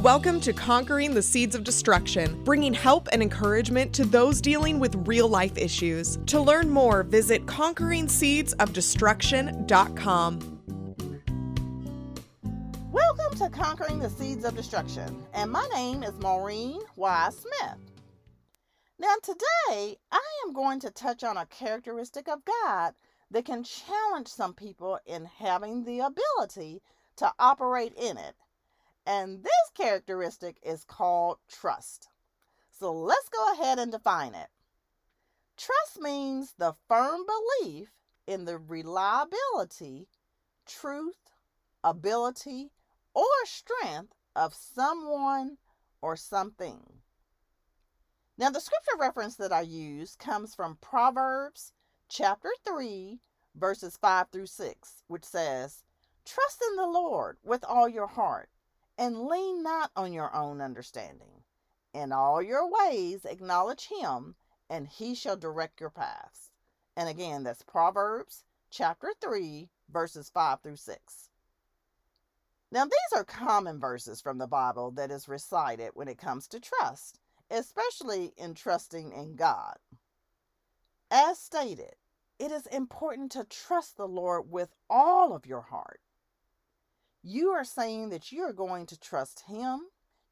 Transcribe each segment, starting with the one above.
Welcome to Conquering the Seeds of Destruction, bringing help and encouragement to those dealing with real life issues. To learn more, visit conqueringseedsofdestruction.com. Welcome to Conquering the Seeds of Destruction, and my name is Maureen Y. Smith. Now, today I am going to touch on a characteristic of God that can challenge some people in having the ability to operate in it and this characteristic is called trust. So let's go ahead and define it. Trust means the firm belief in the reliability, truth, ability, or strength of someone or something. Now, the scripture reference that I use comes from Proverbs chapter 3, verses 5 through 6, which says, Trust in the Lord with all your heart and lean not on your own understanding. In all your ways acknowledge him, and he shall direct your paths. And again, that's Proverbs chapter 3, verses 5 through 6. Now, these are common verses from the Bible that is recited when it comes to trust, especially in trusting in God. As stated, it is important to trust the Lord with all of your heart you are saying that you are going to trust Him,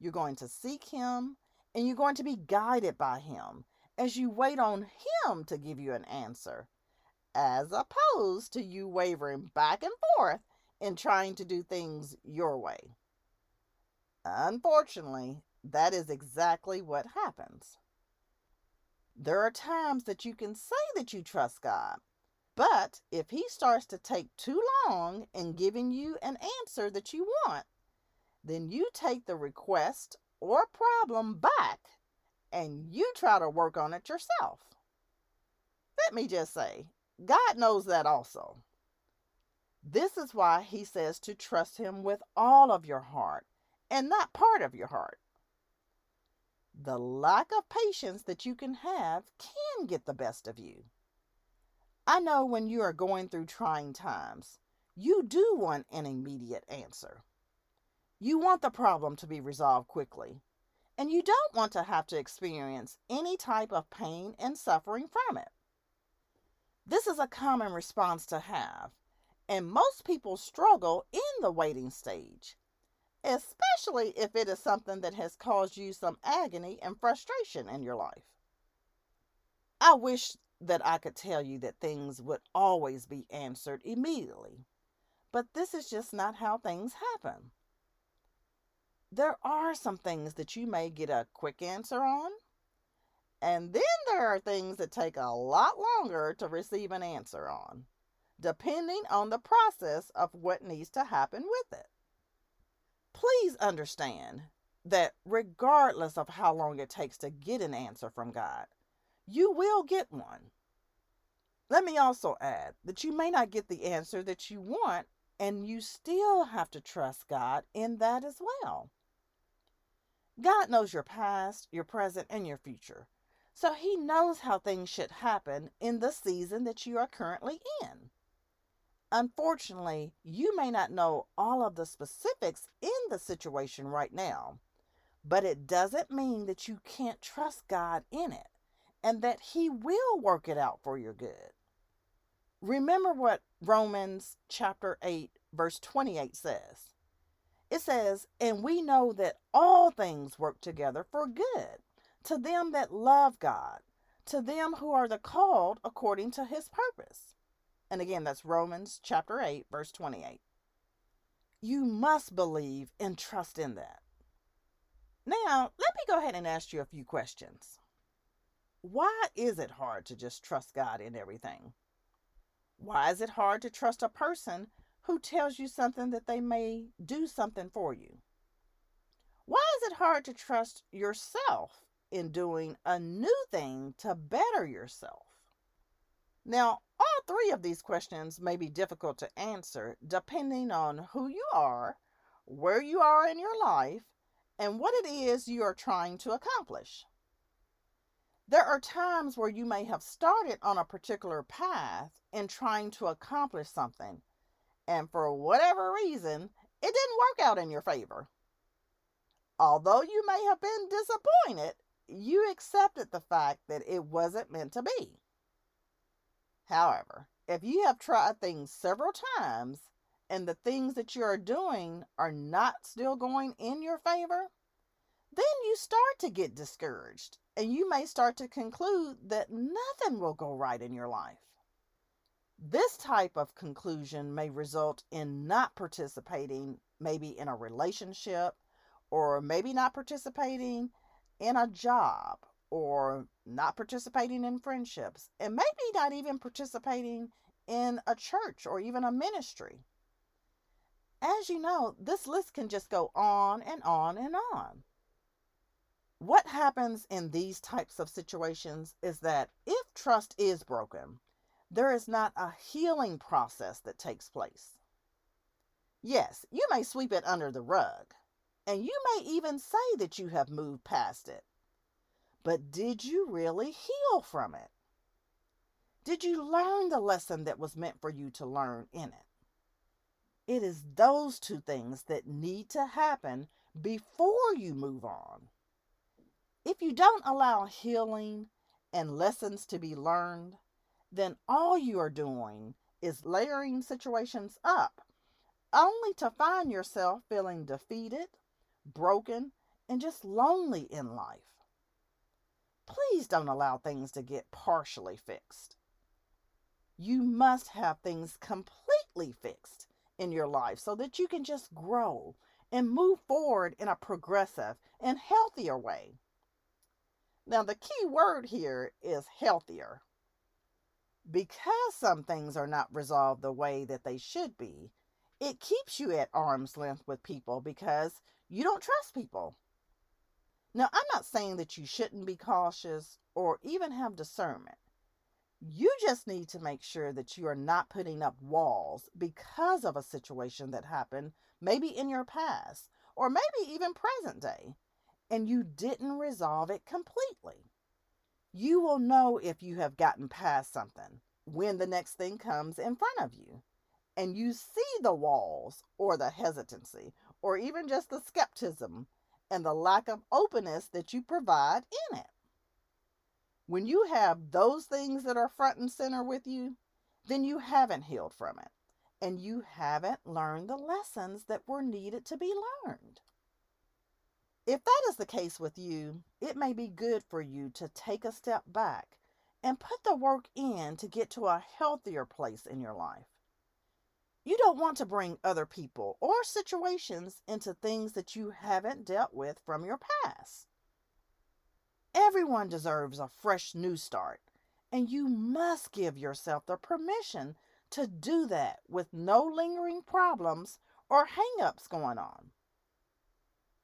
you're going to seek Him, and you're going to be guided by Him as you wait on Him to give you an answer, as opposed to you wavering back and forth in trying to do things your way. Unfortunately, that is exactly what happens. There are times that you can say that you trust God, but if he starts to take too long in giving you an answer that you want, then you take the request or problem back and you try to work on it yourself. Let me just say, God knows that also. This is why he says to trust him with all of your heart and not part of your heart. The lack of patience that you can have can get the best of you. I know when you are going through trying times, you do want an immediate answer. You want the problem to be resolved quickly, and you don't want to have to experience any type of pain and suffering from it. This is a common response to have, and most people struggle in the waiting stage, especially if it is something that has caused you some agony and frustration in your life. I wish that I could tell you that things would always be answered immediately. But this is just not how things happen. There are some things that you may get a quick answer on, and then there are things that take a lot longer to receive an answer on, depending on the process of what needs to happen with it. Please understand that regardless of how long it takes to get an answer from God, you will get one. Let me also add that you may not get the answer that you want, and you still have to trust God in that as well. God knows your past, your present, and your future. So he knows how things should happen in the season that you are currently in. Unfortunately, you may not know all of the specifics in the situation right now, but it doesn't mean that you can't trust God in it and that He will work it out for your good. Remember what Romans chapter 8, verse 28 says. It says, And we know that all things work together for good to them that love God, to them who are the called according to his purpose. And again, that's Romans chapter 8, verse 28. You must believe and trust in that. Now, let me go ahead and ask you a few questions why is it hard to just trust God in everything? Why is it hard to trust a person who tells you something that they may do something for you? Why is it hard to trust yourself in doing a new thing to better yourself? Now, all three of these questions may be difficult to answer depending on who you are, where you are in your life, and what it is you are trying to accomplish. There are times where you may have started on a particular path in trying to accomplish something, and for whatever reason, it didn't work out in your favor. Although you may have been disappointed, you accepted the fact that it wasn't meant to be. However, if you have tried things several times and the things that you are doing are not still going in your favor, then you start to get discouraged and you may start to conclude that nothing will go right in your life. This type of conclusion may result in not participating, maybe in a relationship, or maybe not participating in a job, or not participating in friendships, and maybe not even participating in a church or even a ministry. As you know, this list can just go on and on and on. What happens in these types of situations is that if trust is broken, there is not a healing process that takes place. Yes, you may sweep it under the rug, and you may even say that you have moved past it. But did you really heal from it? Did you learn the lesson that was meant for you to learn in it? It is those two things that need to happen before you move on. If you don't allow healing and lessons to be learned, then all you are doing is layering situations up, only to find yourself feeling defeated, broken, and just lonely in life. Please don't allow things to get partially fixed. You must have things completely fixed in your life so that you can just grow and move forward in a progressive and healthier way. Now, the key word here is healthier. Because some things are not resolved the way that they should be, it keeps you at arm's length with people because you don't trust people. Now, I'm not saying that you shouldn't be cautious or even have discernment. You just need to make sure that you are not putting up walls because of a situation that happened, maybe in your past or maybe even present day, and you didn't resolve it completely. You will know if you have gotten past something when the next thing comes in front of you and you see the walls or the hesitancy or even just the skepticism and the lack of openness that you provide in it. When you have those things that are front and center with you, then you haven't healed from it and you haven't learned the lessons that were needed to be learned. If that is the case with you, it may be good for you to take a step back and put the work in to get to a healthier place in your life. You don't want to bring other people or situations into things that you haven't dealt with from your past. Everyone deserves a fresh new start, and you must give yourself the permission to do that with no lingering problems or hang-ups going on.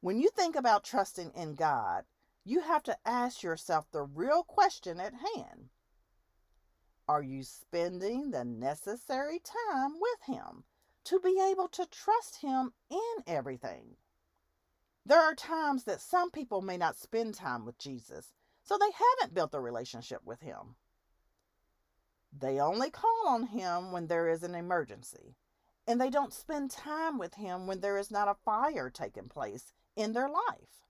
When you think about trusting in God, you have to ask yourself the real question at hand are you spending the necessary time with Him to be able to trust Him in everything? There are times that some people may not spend time with Jesus, so they haven't built a relationship with Him. They only call on Him when there is an emergency, and they don't spend time with Him when there is not a fire taking place in their life.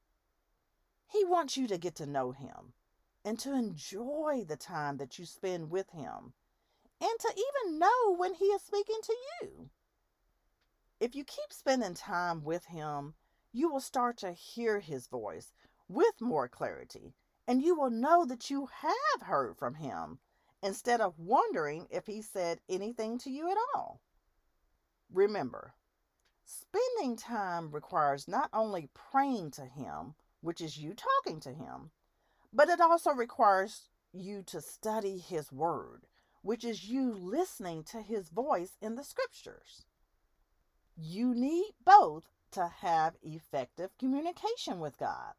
He wants you to get to know Him and to enjoy the time that you spend with Him and to even know when He is speaking to you. If you keep spending time with Him, you will start to hear His voice with more clarity, and you will know that you have heard from Him instead of wondering if He said anything to you at all. Remember, spending time requires not only praying to Him, which is you talking to Him, but it also requires you to study His Word, which is you listening to His voice in the Scriptures. You need both to have effective communication with God,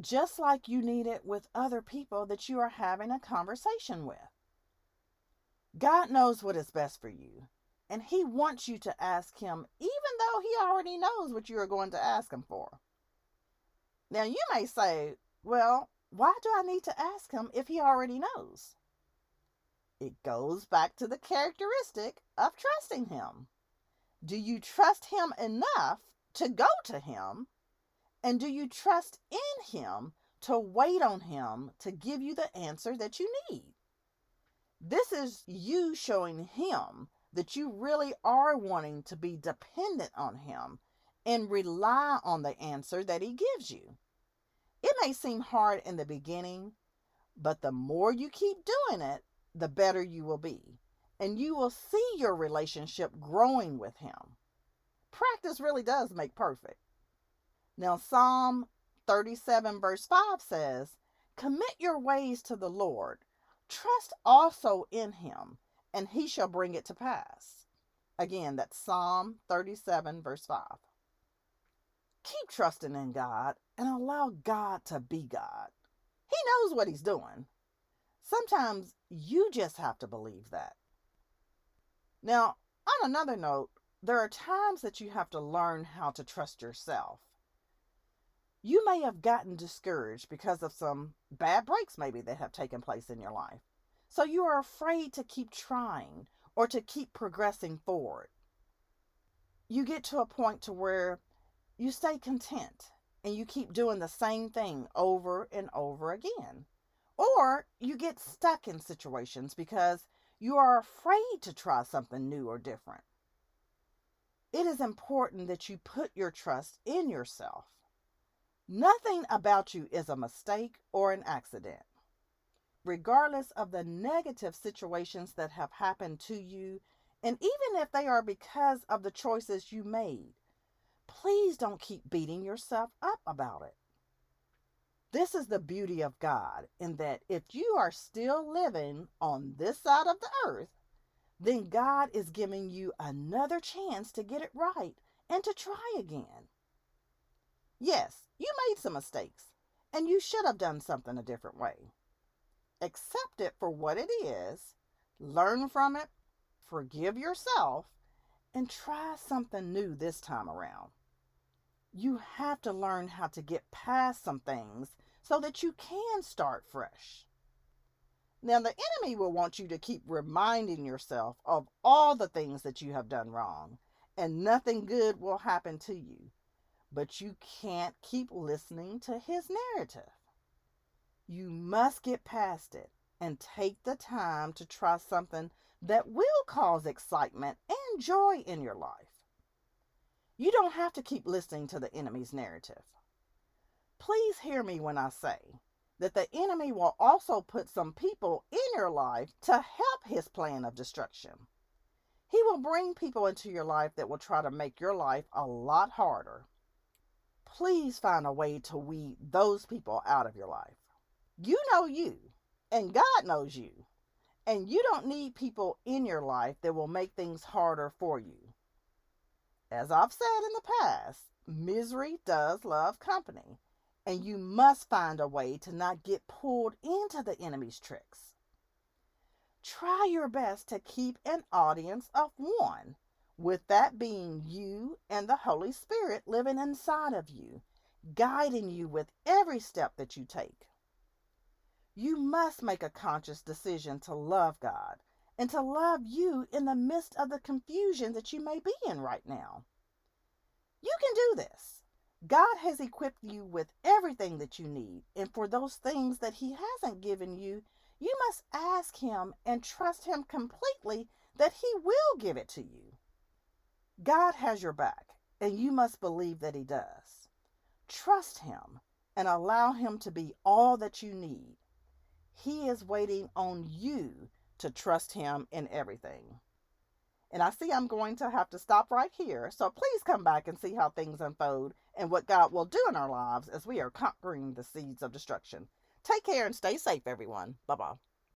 just like you need it with other people that you are having a conversation with. God knows what is best for you, and He wants you to ask Him, even though He already knows what you are going to ask Him for. Now, you may say, Well, why do I need to ask him if he already knows? It goes back to the characteristic of trusting him. Do you trust him enough to go to him And do you trust in Him to wait on Him to give you the answer that you need? This is you showing Him that you really are wanting to be dependent on Him and rely on the answer that He gives you. It may seem hard in the beginning, but the more you keep doing it, the better you will be. And you will see your relationship growing with Him. Practice really does make perfect. Now, Psalm 37, verse 5 says, Commit your ways to the Lord, trust also in Him, and He shall bring it to pass. Again, that's Psalm 37, verse 5. Keep trusting in God and allow God to be God. He knows what He's doing. Sometimes you just have to believe that. Now, on another note, there are times that you have to learn how to trust yourself. You may have gotten discouraged because of some bad breaks, maybe, that have taken place in your life. So you are afraid to keep trying or to keep progressing forward. You get to a point to where you stay content and you keep doing the same thing over and over again. Or you get stuck in situations because you are afraid to try something new or different. It is important that you put your trust in yourself. Nothing about you is a mistake or an accident. Regardless of the negative situations that have happened to you, and even if they are because of the choices you made, please don't keep beating yourself up about it. This is the beauty of God in that if you are still living on this side of the earth, then God is giving you another chance to get it right and to try again. Yes, you made some mistakes and you should have done something a different way. Accept it for what it is, learn from it, forgive yourself, and try something new this time around. You have to learn how to get past some things so that you can start fresh. Now, the enemy will want you to keep reminding yourself of all the things that you have done wrong, and nothing good will happen to you. But you can't keep listening to his narrative. You must get past it and take the time to try something that will cause excitement and joy in your life. You don't have to keep listening to the enemy's narrative. Please hear me when I say that the enemy will also put some people in your life to help his plan of destruction. He will bring people into your life that will try to make your life a lot harder. Please find a way to weed those people out of your life. You know you, and God knows you, and you don't need people in your life that will make things harder for you. As I've said in the past, misery does love company, and you must find a way to not get pulled into the enemy's tricks. Try your best to keep an audience of one, with that being you and the Holy Spirit living inside of you, guiding you with every step that you take. You must make a conscious decision to love God and to love you in the midst of the confusion that you may be in right now. You can do this. God has equipped you with everything that you need, and for those things that He hasn't given you, you must ask Him and trust Him completely that He will give it to you. God has your back, and you must believe that He does. Trust Him and allow Him to be all that you need. He is waiting on you to trust Him in everything. And I see I'm going to have to stop right here. So please come back and see how things unfold and what God will do in our lives as we are conquering the seeds of destruction. Take care and stay safe, everyone. Bye bye.